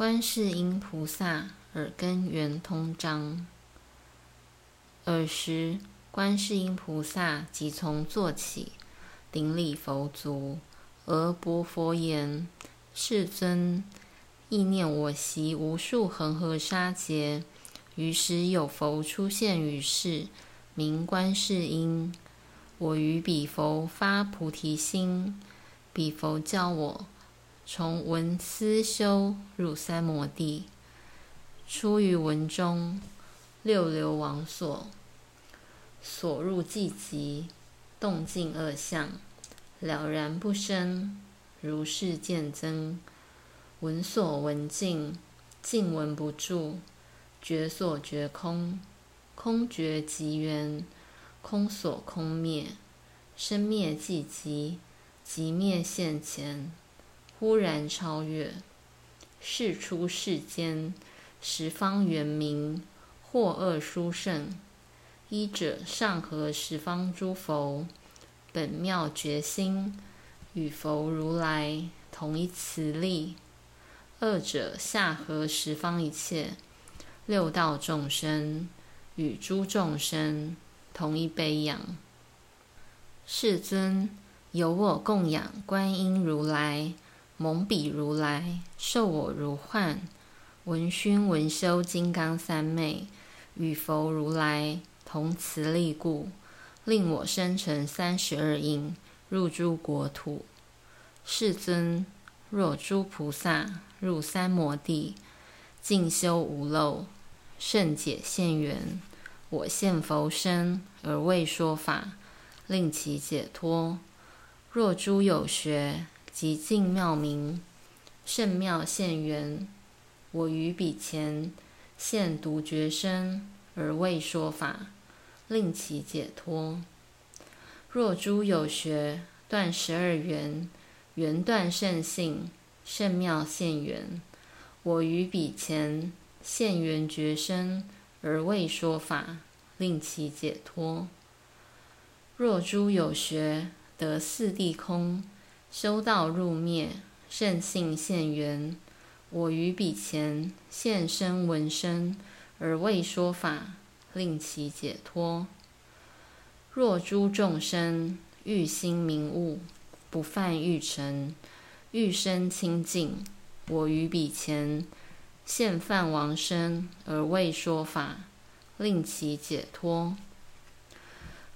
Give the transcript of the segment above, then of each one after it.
观世音菩萨耳根圆通章。尔时，观世音菩萨即从坐起，顶礼佛足，而白佛言：“世尊，意念我习无数恒河沙劫，于时有佛出现于世，名观世音。我于彼佛发菩提心，彼佛教我。”从文思修入三摩地，出于文中，六流王所，所入寂寂，动静二相，了然不生，如是见增。闻所闻尽，尽闻不住；觉所觉空，空觉即圆，空所空灭，生灭寂寂，寂灭现前。忽然超越，世出世间，十方圆明，或恶殊胜，一者上合十方诸佛，本妙觉心，与佛如来同一慈力；二者下合十方一切六道众生，与诸众生同一悲仰。世尊，由我供养观音如来。蒙彼如来授我如幻，闻熏闻修金刚三昧，与佛如来同慈力故，令我生成三十二应，入诸国土。世尊，若诸菩萨入三摩地，静修无漏，甚解现缘，我现佛身而为说法，令其解脱。若诸有学。极尽妙明，圣妙现缘，我于彼前现独觉身而为说法，令其解脱。若诸有学断十二缘，缘断圣性，圣妙现缘，我于彼前现缘觉身而为说法，令其解脱。若诸有学得四谛空。修道入灭，圣性现缘，我于彼前现声闻身而为说法，令其解脱。若诸众生欲心明悟，不犯欲尘，欲生清净，我于彼前现犯王身而为说法，令其解脱。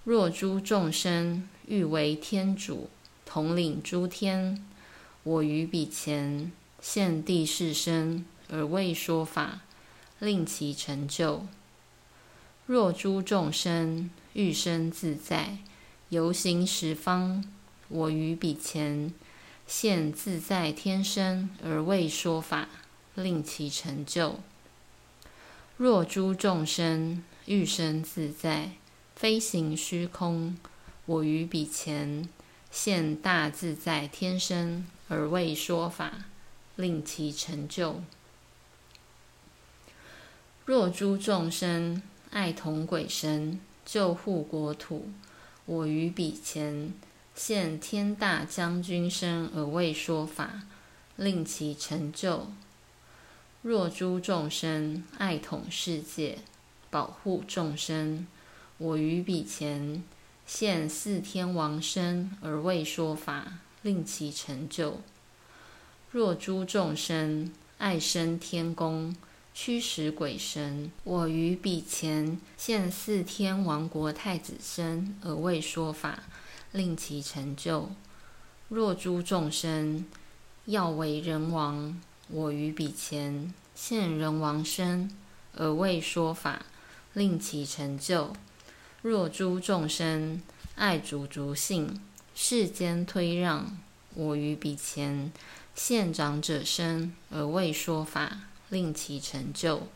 若诸众生欲为天主。统领诸天，我于彼前现帝释身而为说法，令其成就。若诸众生欲生自在，游行十方，我于彼前现自在天身而为说法，令其成就。若诸众生欲生自在，飞行虚空，我于彼前。现大自在天身而为说法，令其成就。若诸众生爱统鬼神，救护国土，我于彼前现天大将军身而为说法，令其成就。若诸众生爱统世界，保护众生，我于彼前。现四天王身而为说法，令其成就。若诸众生爱生天宫，驱使鬼神，我于彼前现四天王国太子身而为说法，令其成就。若诸众生要为人王，我于彼前现人王身而为说法，令其成就。若诸众生爱主族姓，世间推让，我于彼前现长者身而为说法，令其成就。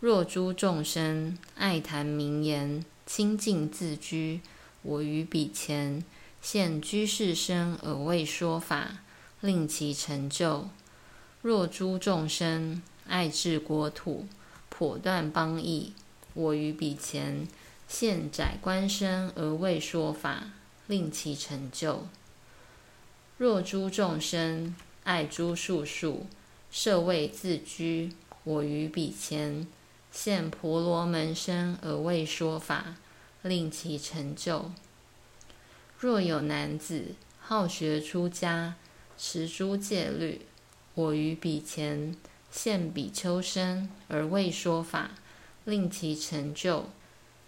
若诸众生爱谈名言，清净自居，我于彼前现居士身而为说法，令其成就。若诸众生爱治国土，破断邦邑，我于彼前。现宰官身而为说法，令其成就。若诸众生爱诸术数，设位自居，我于彼前，现婆罗门身而为说法，令其成就。若有男子好学出家，持诸戒律，我于彼前，现比丘身而为说法，令其成就。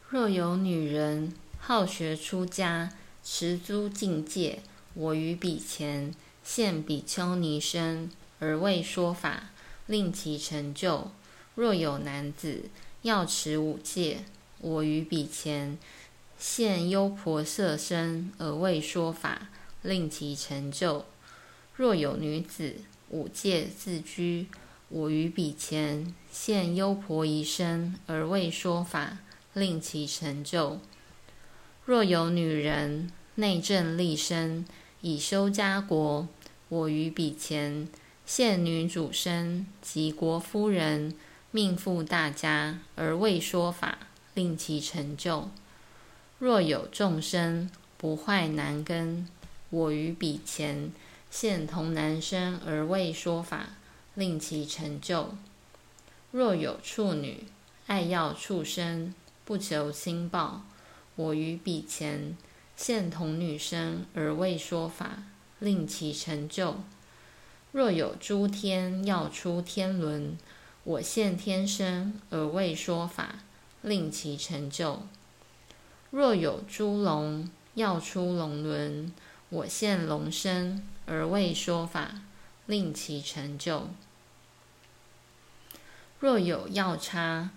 若有女人好学出家，持诸境戒，我于彼前，现比丘尼身而为说法，令其成就。若有男子要持五戒，我于彼前，现优婆塞身而为说法，令其成就。若有女子五戒自居，我于彼前，现优婆夷身而为说法，令其成就。若有女人内政立身，以修家国，我于彼前，现女主身及国夫人、命妇大家而为说法，令其成就。若有众生不坏男根，我于彼前，现童男身而为说法。令其成就。若有处女爱要畜生，不求亲报，我于彼前现童女身而为说法，令其成就。若有诸天要出天轮，我现天身而为说法，令其成就。若有诸龙要出龙轮，我现龙身而为说法，令其成就。若有要差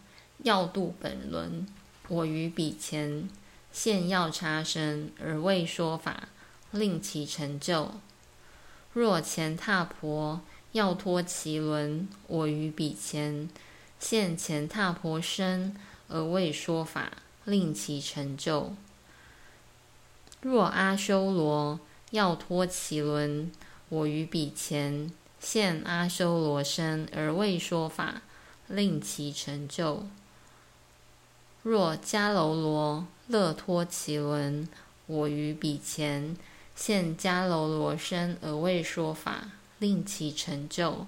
要度本轮，我于彼前现药叉身而为说法，令其成就。若前踏婆要脱其轮，我于彼前现前踏婆身而为说法，令其成就。若阿修罗要脱其轮，我于彼前现阿修罗身而为说法。令其成就。若迦楼罗乐脱脐轮，我于彼前现迦楼罗身而为说法，令其成就。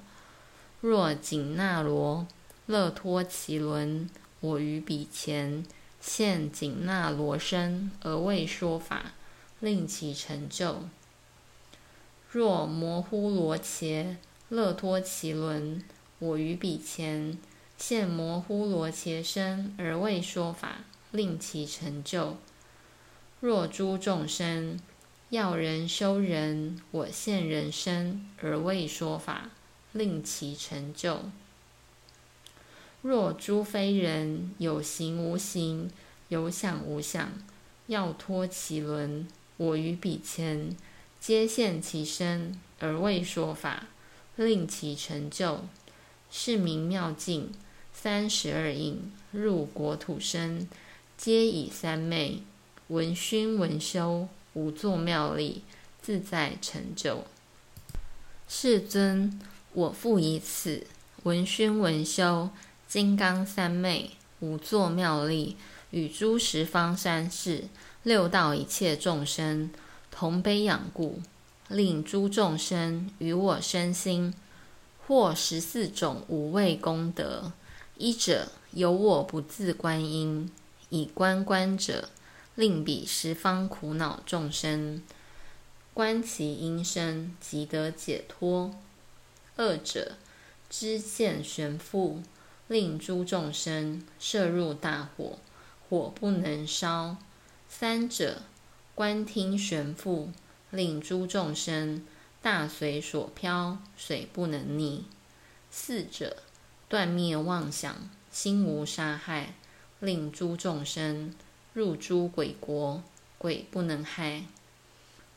若紧那罗乐脱脐轮，我于彼前现紧那罗身而为说法，令其成就。若摩呼罗伽乐脱脐轮，我于彼前。现摩呼罗伽身而为说法，令其成就。若诸众生要人修人，我现人身而为说法，令其成就。若诸非人有形无形，有想无想，要脱其轮，我于彼前皆现其身而为说法，令其成就。是名妙境。三十二应入国土生，皆以三昧闻熏闻修，无作妙力，自在成就。世尊，我复以此闻熏闻修，金刚三昧，无作妙力，与诸十方三世六道一切众生同悲仰故，令诸众生与我身心获十四种无畏功德。一者有我不自观音，以观观者，令彼十方苦恼众生观其音声，即得解脱。二者知见悬覆，令诸众生摄入大火，火不能烧。三者观听悬覆，令诸众生大随所飘，水不能溺。四者。断灭妄想，心无杀害，令诸众生入诸鬼国，鬼不能害。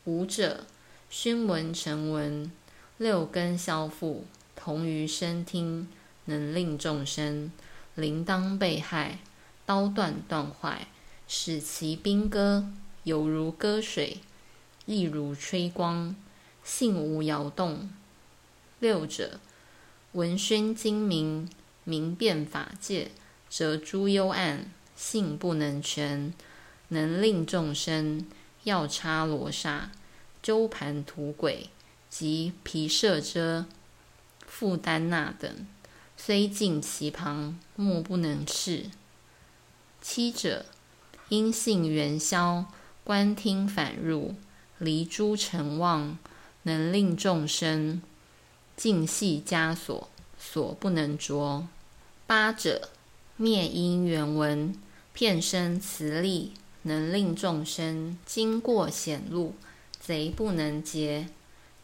五者熏闻成闻，六根消覆，同于声听，能令众生铃铛被害，刀断断坏，使其兵戈犹如割水，亦如吹光，性无摇动。六者。闻熏精明，明辨法界，则诸幽暗，性不能全，能令众生要叉罗刹，周盘土鬼及毗舍遮，复丹那等，虽近其旁，莫不能视。七者，因性元消，观听反入，离诸尘妄，能令众生尽系枷锁，锁不能着。八者，灭因缘闻，遍生慈力，能令众生经过险路，贼不能劫。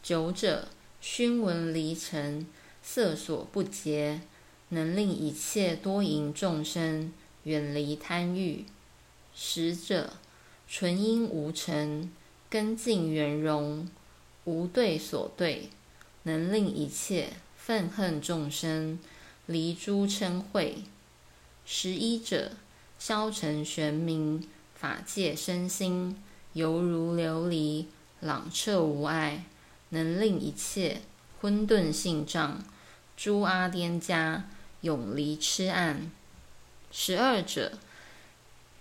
九者，熏闻离尘，色所不洁，能令一切多淫众生远离贪欲。十者，纯因无尘，根净圆融，无对所对，能令一切愤恨众生离诸嗔恚。十一者，消沉玄明，法界身心犹如琉璃，朗彻无碍，能令一切昏钝性障诸阿颠家永离痴暗。十二者，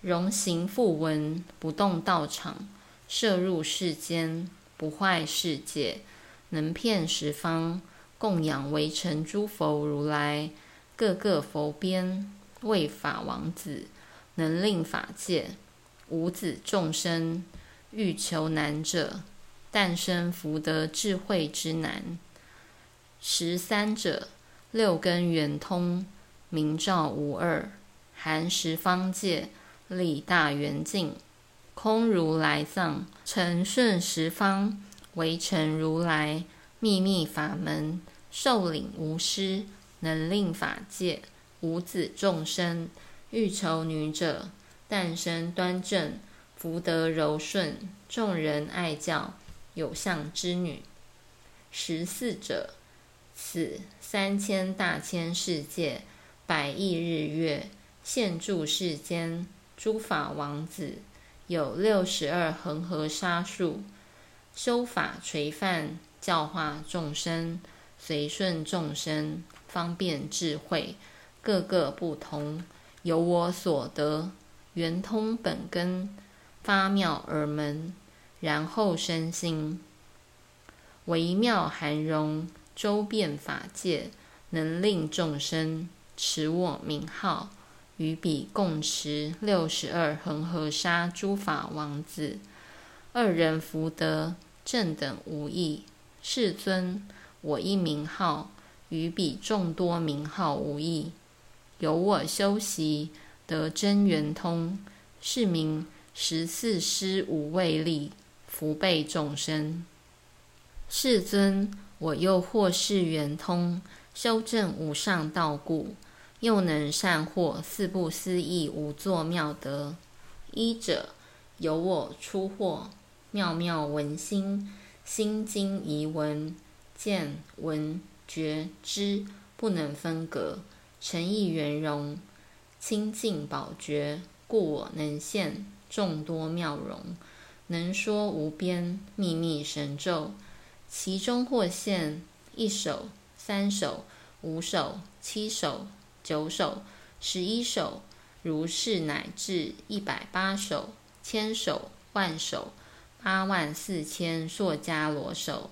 容行复闻，不动道场，摄入世间，不坏世界，能遍十方，供养围城诸佛如来，各个佛边，为法王子，能令法界无子众生欲求难者，诞生福德智慧之难。十三者，六根圆通，明照无二，含十方界。力大圆净，空如来藏，承顺十方，围城如来，秘密法门，受领无师，能令法界无子众生欲求女者诞生端正，福德柔顺，众人爱教有相之女。十四者，此三千大千世界，百亿日月，现住世间。诸法王子有六十二恒河沙数，修法垂范，教化众生，随顺众生，方便智慧，各个不同，由我所得，圆通本根，发妙耳门，然后身心，微妙含容，周遍法界，能令众生持我名号。与彼共持六十二恒河沙诸法王子，二人福德正等无异。世尊，我一名号与彼众多名号无异。由我修习得真圆通，是名十四施无畏力，福备众生。世尊，我又获是圆通，修证无上道故。又能善获四不思议无作妙德。一者，由我出获妙妙文心，心经疑文，见闻觉知不能分隔，诚意圆融，清净宝觉，故我能现众多妙容，能说无边秘密神咒，其中或现一首、三首、五首、七首。九首、十一首，如是乃至一百八首、千首、万首、八万四千硕迦罗首，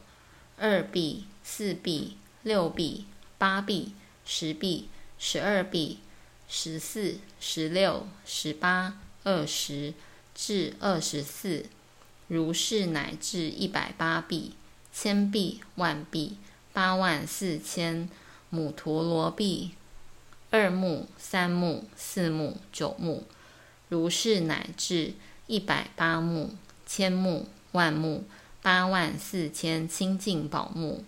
二臂、四臂、六臂、八臂、十臂、十二臂、十四、十六、十八、二十至二十四，如是乃至一百八臂、千臂、万臂、八万四千母陀罗臂。二目、三目、四目、九目，如是乃至一百八目、千目、万目、八万四千清净宝目，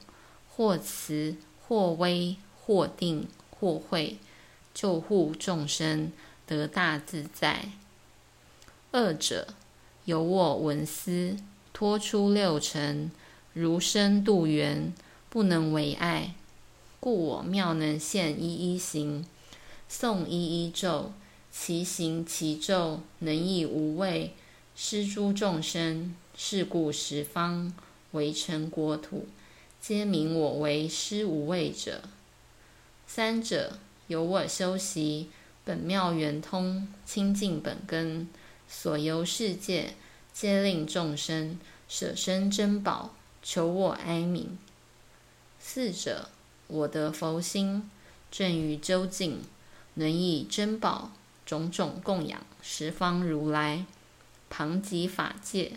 或慈，或威，或定，或慧，救护众生得大自在。二者，由我闻思，托出六尘，如身度缘，不能为碍。故我妙能现一一行，诵一一咒，其行其咒能以无畏施诸众生。是故十方围城国土，皆名我为施无畏者。三者，由我修习本妙圆通清净本根，所游世界，皆令众生舍身珍宝，求我哀悯。四者。我得佛心，正于究竟，能以珍宝种种供养十方如来，旁及法界，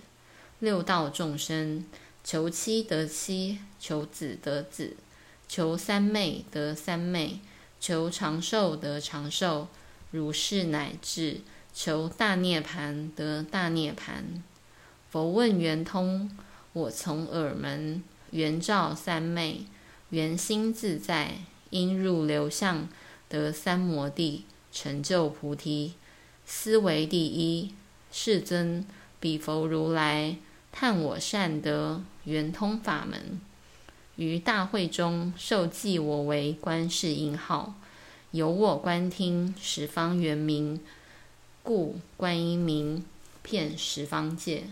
六道众生，求妻得妻，求子得子，求三昧得三昧，求长寿得长寿，如是乃至求大涅槃得大涅槃。佛问圆通，我从耳门，圆照三昧，圆心自在，应入流相，得三摩地，成就菩提。斯为第一。世尊，彼佛如来叹我善德圆通法门，于大会中受记我为观世音号，由我观听十方圆明，故观音名遍十方界。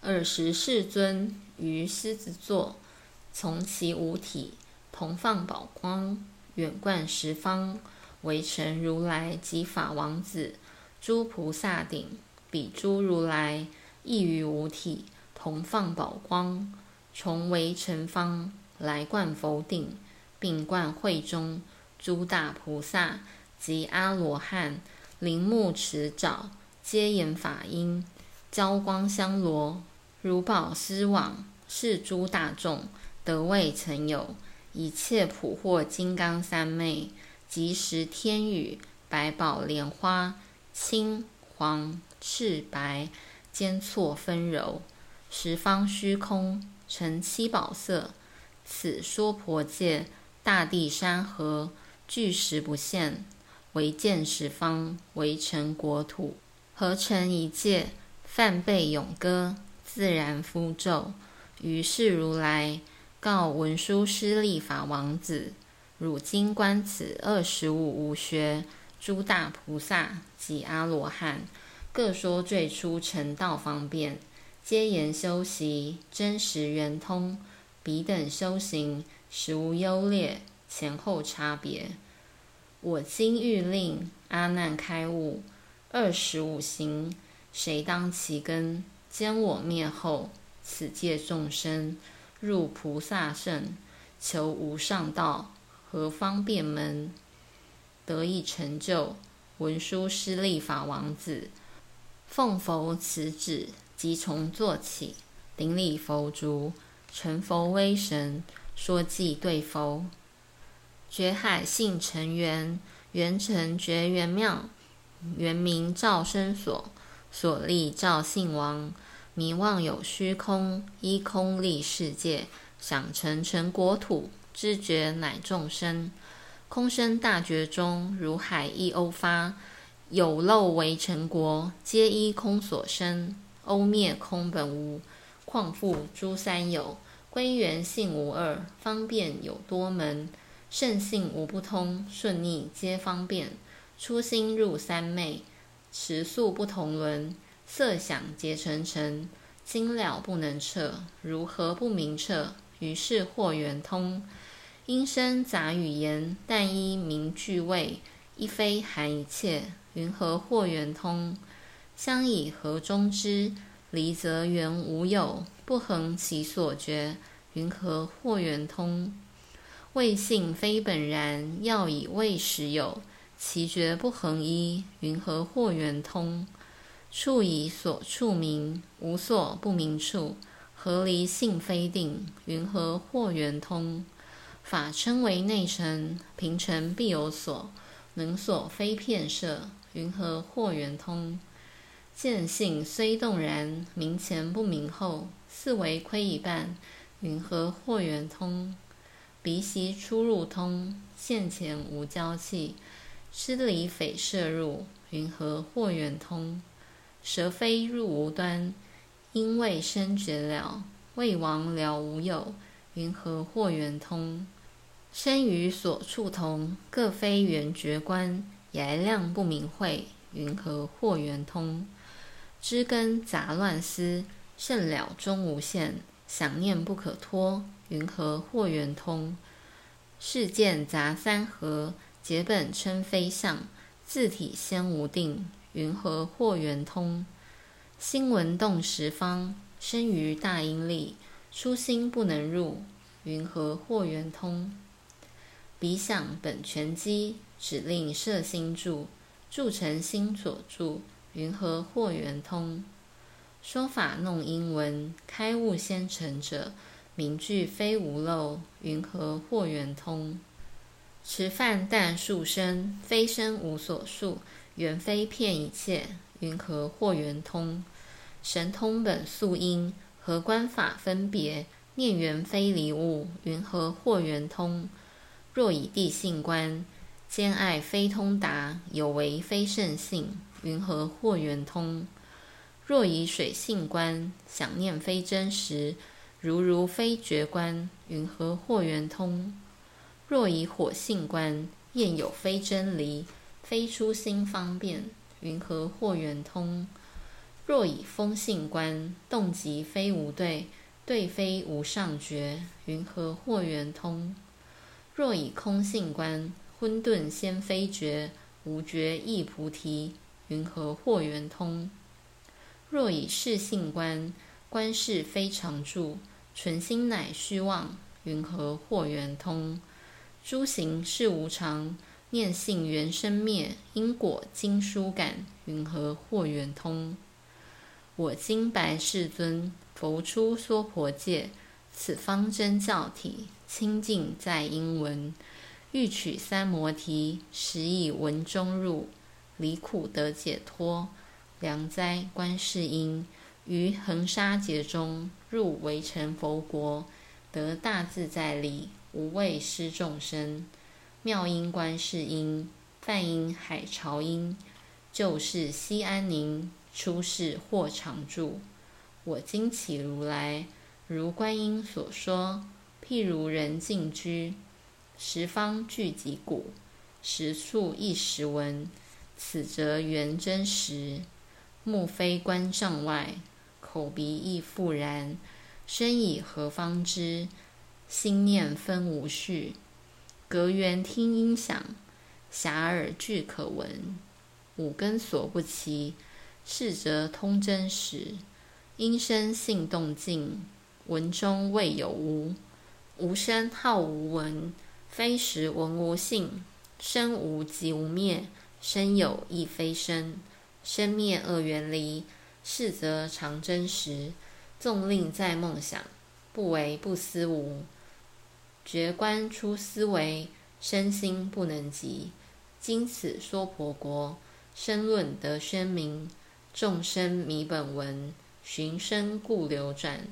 尔时世尊于狮子座，从其五体同放宝光，远观十方，为成如来及法王子。诸菩萨顶，比诸如来亦于五体同放宝光，从围成方来观佛顶，并观会中诸大菩萨及阿罗汉，铃木持枣，皆言法音，交光香罗，如宝丝网，是诸大众得未曾有，一切普获金刚三昧，即时天雨，百宝莲花。青、黄、赤、白，间错纷糅，十方虚空成七宝色。此娑婆界，大地山河，俱实不现，唯见十方围城国土，合成一界，梵呗咏歌，自然敷咒。于是如来告文殊师利法王子：汝今观此二十五无学。诸大菩萨及阿罗汉，各说最初成道方便，皆言修习真实圆通，彼等修行实无优劣，前后差别。我今欲令阿难开悟，二十五行谁当其根？坚我灭后，此界众生入菩萨圣，求无上道，何方便门？得以成就，文殊师利法王子，奉佛此旨，即从做起，顶礼佛足，承佛威神，说偈对佛：觉海性成圆，圆成觉圆妙，圆名照生所，所立照性王，迷妄有虚空，依空立世界，想成成国土，知觉乃众生。空生大觉中，如海一欧发，有漏围城国，皆依空所生。欧灭空本无，况复诸三有。归元性无二，方便有多门。圣性无不通，顺逆皆方便。初心入三昧，持速不同轮。色想结成尘，今了不能彻，如何不明彻？于是或圆通。音声杂语言，但依名句位，一非含一切，云何或圆通？相以何中之？离则圆无有，不恒其所觉，云何或圆通？谓性非本然，要以谓实有，其觉不恒一，云何或圆通？处以所处名，无所不明处，何离性非定？云何或圆通？法称为内陈，平陈必有所，能所非片设，云何或圆通？见性虽动然，明前不明后，四维亏一半，云何或圆通？鼻息出入通，现前无交契，支离匪摄入，云何或圆通？舌非入无端，因为生绝了，未亡了无有，云何或圆通？身与所处同，各非圆觉观，崖量不明慧，云何或圆通？知根杂乱思，甚了终无限，想念不可脱，云何或圆通？世间杂三合，结本称非相，自体先无定，云何或圆通？心闻动十方，生于大阴力，初心不能入，云何或圆通？彼想本全机，指令摄心住，住成心所住，云何或圆通？说法弄英文，开悟先成者，名句非无漏，云何或圆通？持梵但数生，非生无所数，缘非骗一切，云何或圆通？神通本素因，何观法分别？念缘非离物，云何或圆通？若以地性观，兼爱非通达，有为非圣性，云何或圆通？若以水性观，想念非真实，如如非觉观，云何或圆通？若以火性观，焰有非真离，非初心方便，云何或圆通？若以风性观，动即非无对，对非无上觉，云何或圆通？若以空性观，混沌先非觉，无觉亦菩提，云何或圆通？若以事性观，观世非常住，纯心乃虚妄，云何或圆通？诸行是无常，念性缘生灭，因果经书感，云何或圆通？我今白世尊，佛出娑婆界，此方真教体，清净在因闻。欲取三摩提，实以文中入，离苦得解脱。良哉，观世音！于恒沙劫中入微尘佛国，得大自在力，无畏施众生。妙音观世音，梵音海潮音，救世悉安宁，出世获常住。我今起如来，如观音所说，譬如人静居，十方俱击鼓，十处一时闻，此则缘真实。目非观障外，口鼻亦复然。身以何方知？心念分无序。隔缘听音响，遐耳俱可闻。五根所不齐，是则通真实。音声性动静，闻中未有无。无声号无闻，非实闻无性。生无即无灭，生有亦非生。生灭二缘离，是则常真实。纵令在梦想，不为不思无。觉观出思维，身心不能及。今此娑婆国，深论得宣明。众生迷本闻，寻声故流转。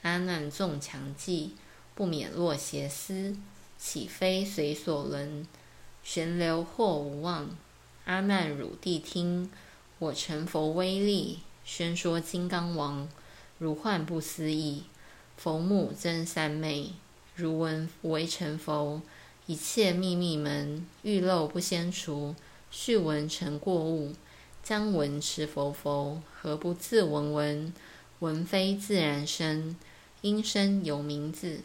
阿难纵强记，不免落邪思。岂非随所轮？旋流或无望。阿难汝谛听。我成佛威力，宣说金刚王，如幻不思议。佛母真三昧，如闻微尘佛。一切秘密门，欲漏不先除。续闻成过误，将闻持佛佛，何不自闻闻？闻非自然生，音声有名字。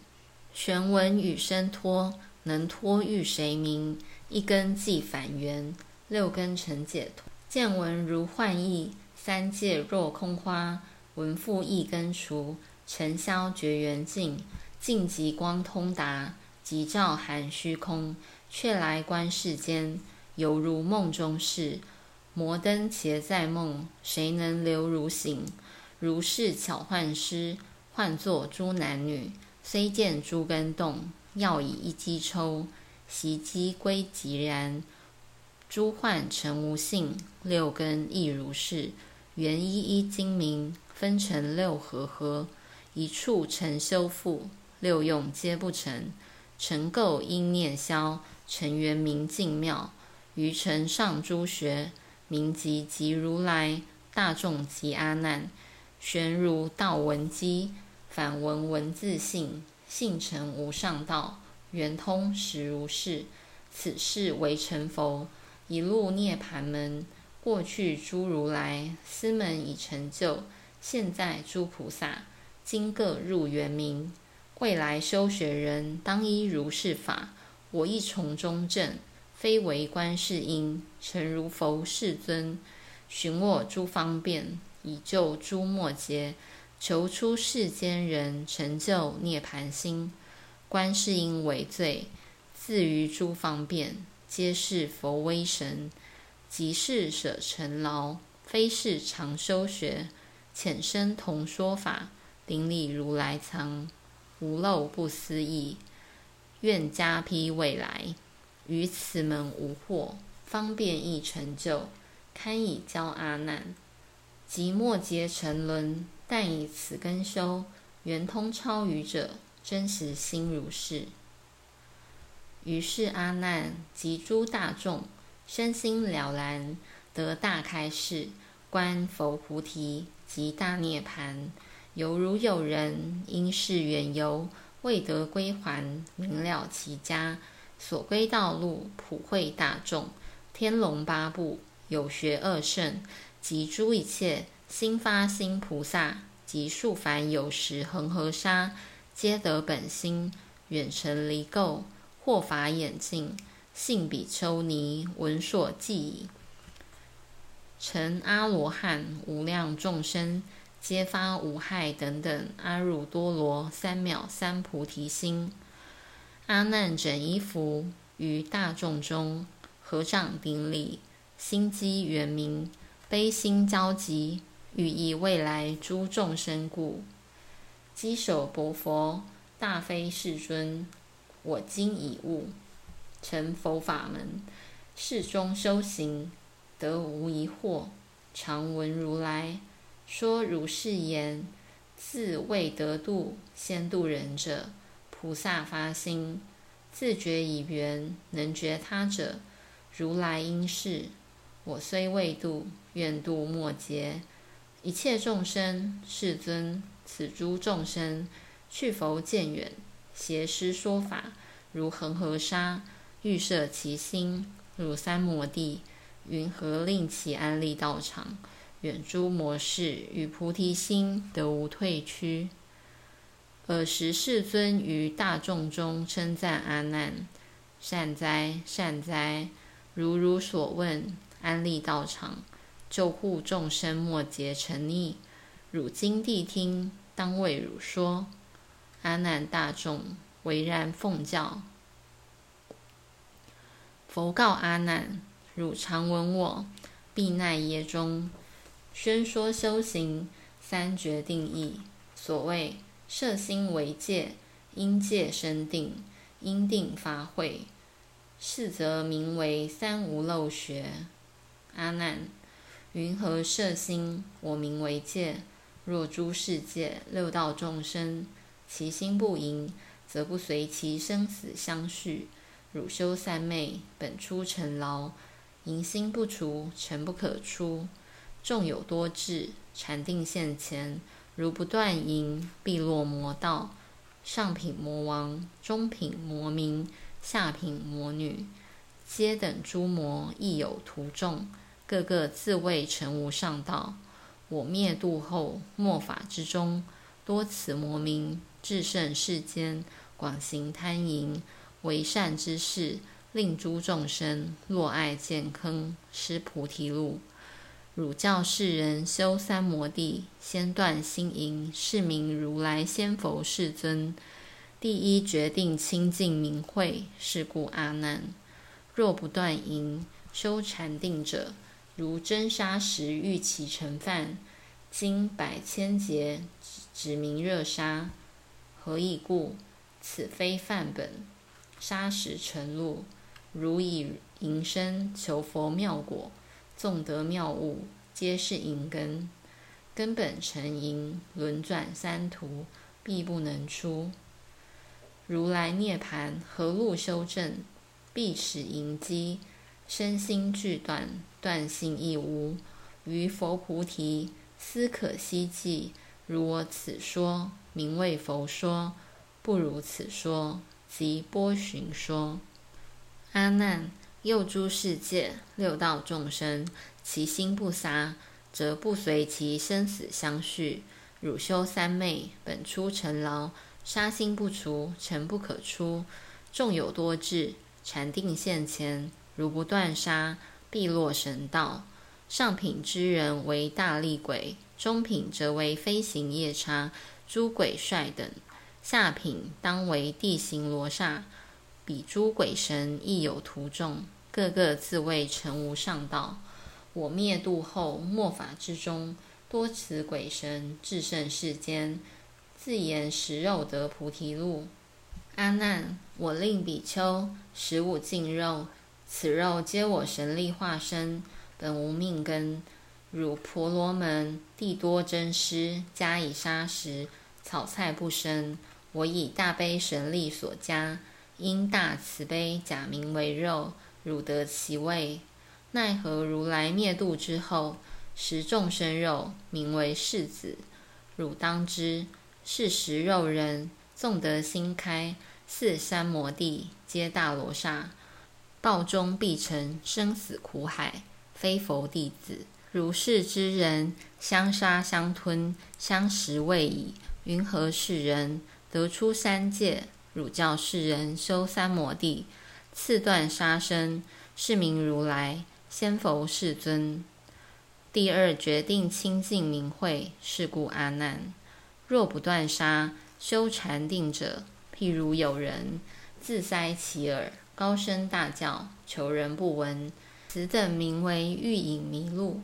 全文与身托，能托欲谁名？一根即返缘，六根成解脱。见闻如幻意，三界若空花。闻复一根除，尘消绝缘尽。尽极光通达，即照含虚空。却来观世间，犹如梦中事。摩登伽在梦，谁能留如醒？如是巧幻师，幻作诸男女。虽见诸根动，要以一机抽。习机归即然。诸幻成无性，六根亦如是，缘一一精明，分成六和合，一处成修复，六用皆不成，成垢应念消，成圆明净妙，于尘上诸学，名即即如来，大众即阿难，玄如道闻机，反闻文字性，性成无上道，圆通实如是，此是为成佛。一路涅槃门，过去诸如来，斯门已成就；现在诸菩萨，今各入圆明。未来修学人，当依如是法。我亦从中证，非为观世音，诚如佛世尊。寻我诸方便，以救诸末劫，求出世间人，成就涅槃心。观世音为最。自于诸方便，皆是佛威神。即是舍尘劳，非是常修学，浅深同说法，顶礼如来藏，无漏不思议。愿加被未来，于此门无惑，方便易成就，堪以教阿难。即末劫沉沦，但以此根修，圆通超愚者，真实心如是。于是阿难及诸大众，身心了然，得大开示，观佛菩提及大涅槃，犹如有人因事远游。未得归还，明了其家，所归道路普惠大众，天龙八部有学二圣及诸一切心发心菩萨及数凡有时恒河沙，皆得本心，远尘离垢，获法眼净，信比丘尼闻所记已，成阿罗汉无量众生。皆发无害等等阿耨多罗三藐三菩提心。阿难整衣服于大众中，合掌顶礼，心机圆明，悲心交集，欲以未来诸众生故。稽首白佛，大非世尊，我今已悟，成佛法门，世中修行，得无疑惑，常闻如来。说如是言，自未得度，先度人者，菩萨发心，自觉已圆，能觉他者，如来应是。我虽未度，愿度末劫一切众生。世尊，此诸众生去佛见远，邪师说法，如恒河沙，欲摄其心，如三摩地，云何令其安立道场？远诸魔事与菩提心得无退屈。尔时世尊于大众中称赞阿难：善哉，善哉！如汝所问，安立道场，救护众生末劫沉溺。汝今谛听，当为汝说。阿难大众，唯然奉教。佛告阿难：汝常闻我，必奈耶中。宣说修行三决定义，所谓摄心为戒，因戒生定，因定发慧，是则名为三无漏学。阿难，云何摄心？我名为戒。若诸世界六道众生，其心不淫，则不随其生死相续。汝修三昧，本出尘劳，淫心不除，尘不可出。纵有多智，禅定现前，如不断淫，必落魔道。上品魔王，中品魔民，下品魔女，皆等诸魔亦有徒众，个个自谓成无上道。我灭度后，末法之中，多此魔民，至胜世间，广行贪淫，为善之事，令诸众生落爱见坑，失菩提路。汝教世人修三摩地，先断心淫，是名如来先佛世尊。第一决定清净明慧，是故阿难，若不断淫，修禅定者，如真砂石欲其成饭，经百千劫，只名热砂。何以故？此非饭本，砂石成露。如以淫身求佛妙果。纵得妙物，皆是淫根，根本成淫，轮转三途，必不能出。如来涅槃何路修正？必使淫机，身心俱断，断性亦无。于佛菩提，斯可希冀。如我此说，名为佛说；不如此说，即波旬说。阿难。又诸世界六道众生，其心不杀，则不随其生死相续。汝修三昧，本出尘劳，杀心不除，尘不可出。纵有多智，禅定现前，如不断杀，必落神道。上品之人为大力鬼，中品则为飞行夜叉、诸鬼帅等，下品当为地行罗刹。彼诸鬼神亦有徒众，个个自谓成无上道。我灭度后，末法之中，多此鬼神至胜世间，自言食肉得菩提路。阿难，我令比丘食五净肉，此肉皆我神力化身，本无命根。汝婆罗门，地多真施，加以杀食，草菜不生。我以大悲神力所加，因大慈悲，假名为肉，汝得其味。奈何如来灭度之后，食众生肉，名为世子。汝当知，是食肉人，纵得心开，四三摩地皆大罗刹，道中必成生死苦海，非佛弟子。如是之人，相杀相吞，相食未已。云何是人？得出三界？汝教世人修三摩地，次断杀生，是名如来。先佛世尊，第二决定清净明慧，是故阿难，若不断杀，修禅定者，譬如有人自塞其耳，高声大叫，求人不闻，此等名为欲引迷路。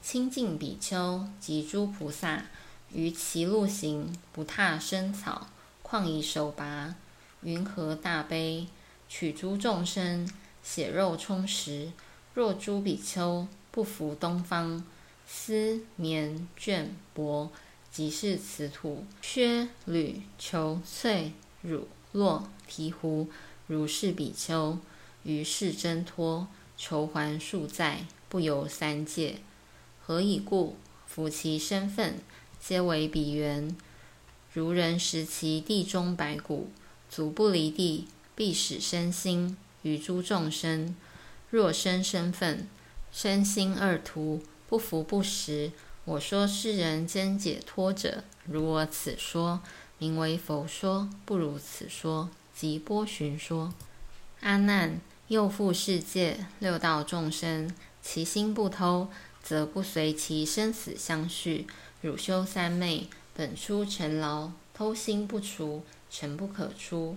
清净比丘及诸菩萨，于其路行，不踏生草，况以手拔？云何大悲？取诸众生血肉充实。若诸比丘不服东方丝绵绢帛，即是此土靴履裘翠乳酪醍醐，如是比丘于是挣脱，酬还数载，不游三界。何以故？夫其身分，皆为彼缘。如人食其地中白骨，足不离地，必使身心与诸众生。若生身份，身心二途，不服不食。我说是人间解脱者，如我此说，名为佛说；不如此说，即波旬说。阿难，又复世界六道众生，其心不偷，则不随其生死相续。汝修三昧，本出尘劳，偷心不除，尘不可出。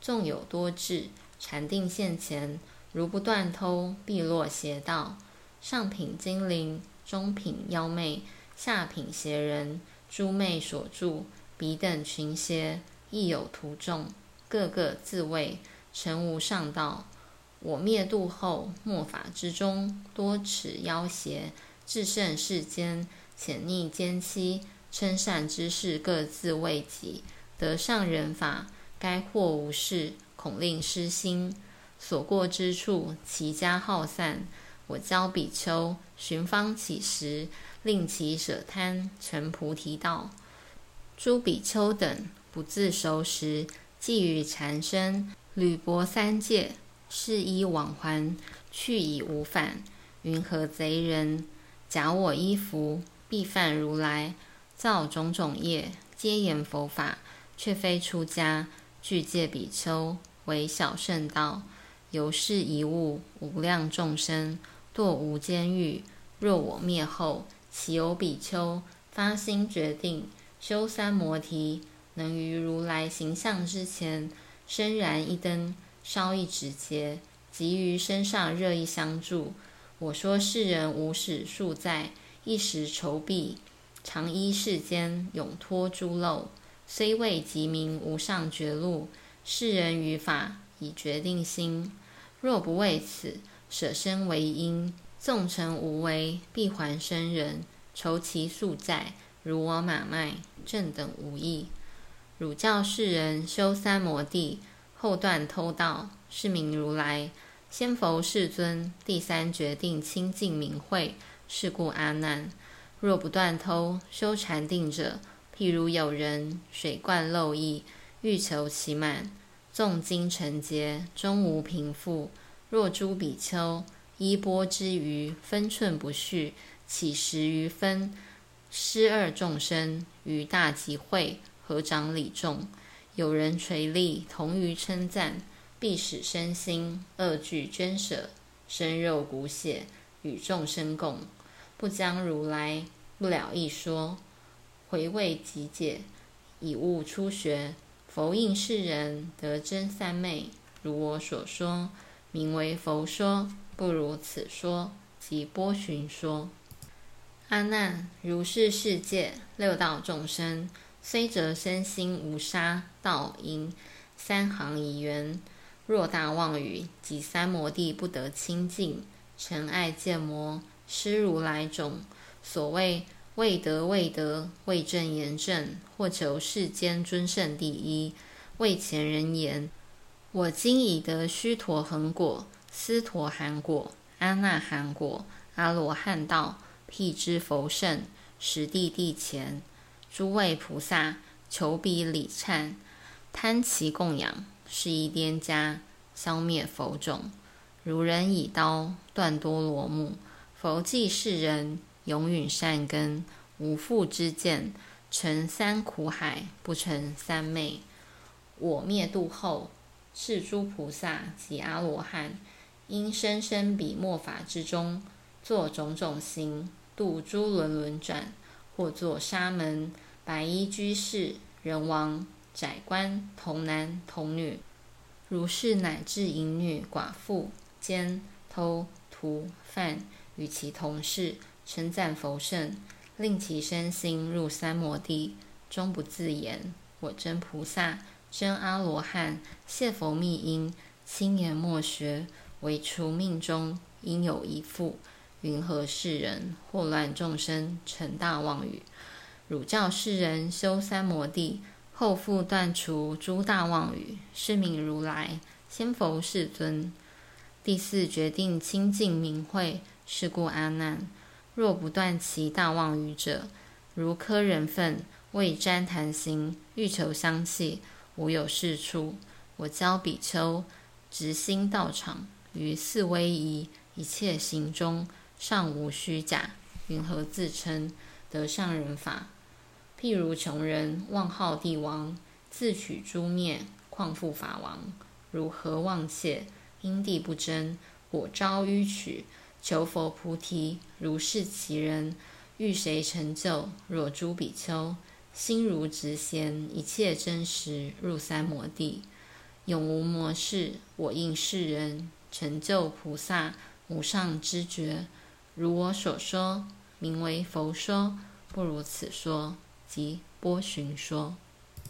纵有多智，禅定现前。如不断偷，必落邪道。上品精灵，中品妖魅，下品邪人，诸魅所助，彼等群邪，亦有徒众，个个自谓成无上道。我灭度后，末法之中，多此妖邪，至胜世间，潜匿奸欺，称善之事，各自为己，得上人法，该或无事，恐令失心。所过之处，其家耗散。我教比丘寻方乞食，令其舍贪，成菩提道。诸比丘等不自熟食，寄与缠身，履薄三界，是衣往还，去已无返。云何贼人？假我衣服，必犯如来，造种种业，皆言佛法，却非出家，具戒比丘，为小圣道。由是一物，无量众生堕无间狱。若我灭后，其有比丘发心决定修三摩提，能于如来形象之前，生燃一灯，烧一纸节，及于身上热意相助。我说世人无始数载，一时酬毕，常依世间永托诸漏，虽未及名无上绝路。世人于法已决定心。若不为此，舍身为因，纵成无为，必还生人，酬其宿债，如我马麦，正等无益。汝教世人修三摩地，后断偷盗，是名如来。先佛世尊，第三决定清净明慧，是故阿难，若不断偷，修禅定者，譬如有人水灌漏溢，欲求其满。纵经成劫，终无贫富。若诸比丘衣钵之余，分寸不续，乞食余分，施二众生于大集会，合掌礼众。有人垂立，同于称赞，必使身心恶具捐舍，身肉骨血与众生共，不将如来不了一说，回味即解，以悟初学。佛应世人得真三昧，如我所说，名为佛说，不如此说，即波旬说。阿难，如是世界六道众生，虽则身心无杀盗淫三行疑缘，若大妄语，及三摩地不得清净，尘碍见魔，失如来种。所谓未得未得，为正言正，或求世间尊胜第一。为前人言，我今已得须陀洹果、斯陀含果、阿那含果、阿罗汉道，辟支佛圣，十地地前，诸位菩萨求彼礼忏，贪其供养，是一颠家，消灭佛种。如人以刀断多罗木，佛济世人。永殒善根，无复之见，成三苦海，不成三昧。我灭度后，是诸菩萨及阿罗汉，应生生彼末法之中，作种种行，度诸轮轮转，或作沙门、白衣居士、人王、宰官、童男童女，如是乃至淫女、寡妇、奸、偷、屠、犯，与其同事。称赞佛圣，令其身心入三摩地，终不自言。我真菩萨，真阿罗汉，谢佛密因，轻言末学，唯除命中应有一复。云何世人，惑乱众生，成大妄语？汝教世人修三摩地，后复断除诸大妄语，是名如来，先佛世尊。第四决定清净明慧，是故阿难。若不断其大妄语者，如磕人粪，为旃檀形，欲求香气，无有是处。我教比丘，直心道场，于四威仪一切行中，尚无虚假。云何自称得上人法？譬如穷人妄号帝王，自取诛灭，况复法王？如何妄窃？因地不真，果招迂曲。求佛菩提，如是其人，欲谁成就？若诸比丘，心如直弦，一切真实，入三摩地，永无魔事。我应世人成就菩萨无上知觉，如我所说，名为佛说，不如此说，即波旬说。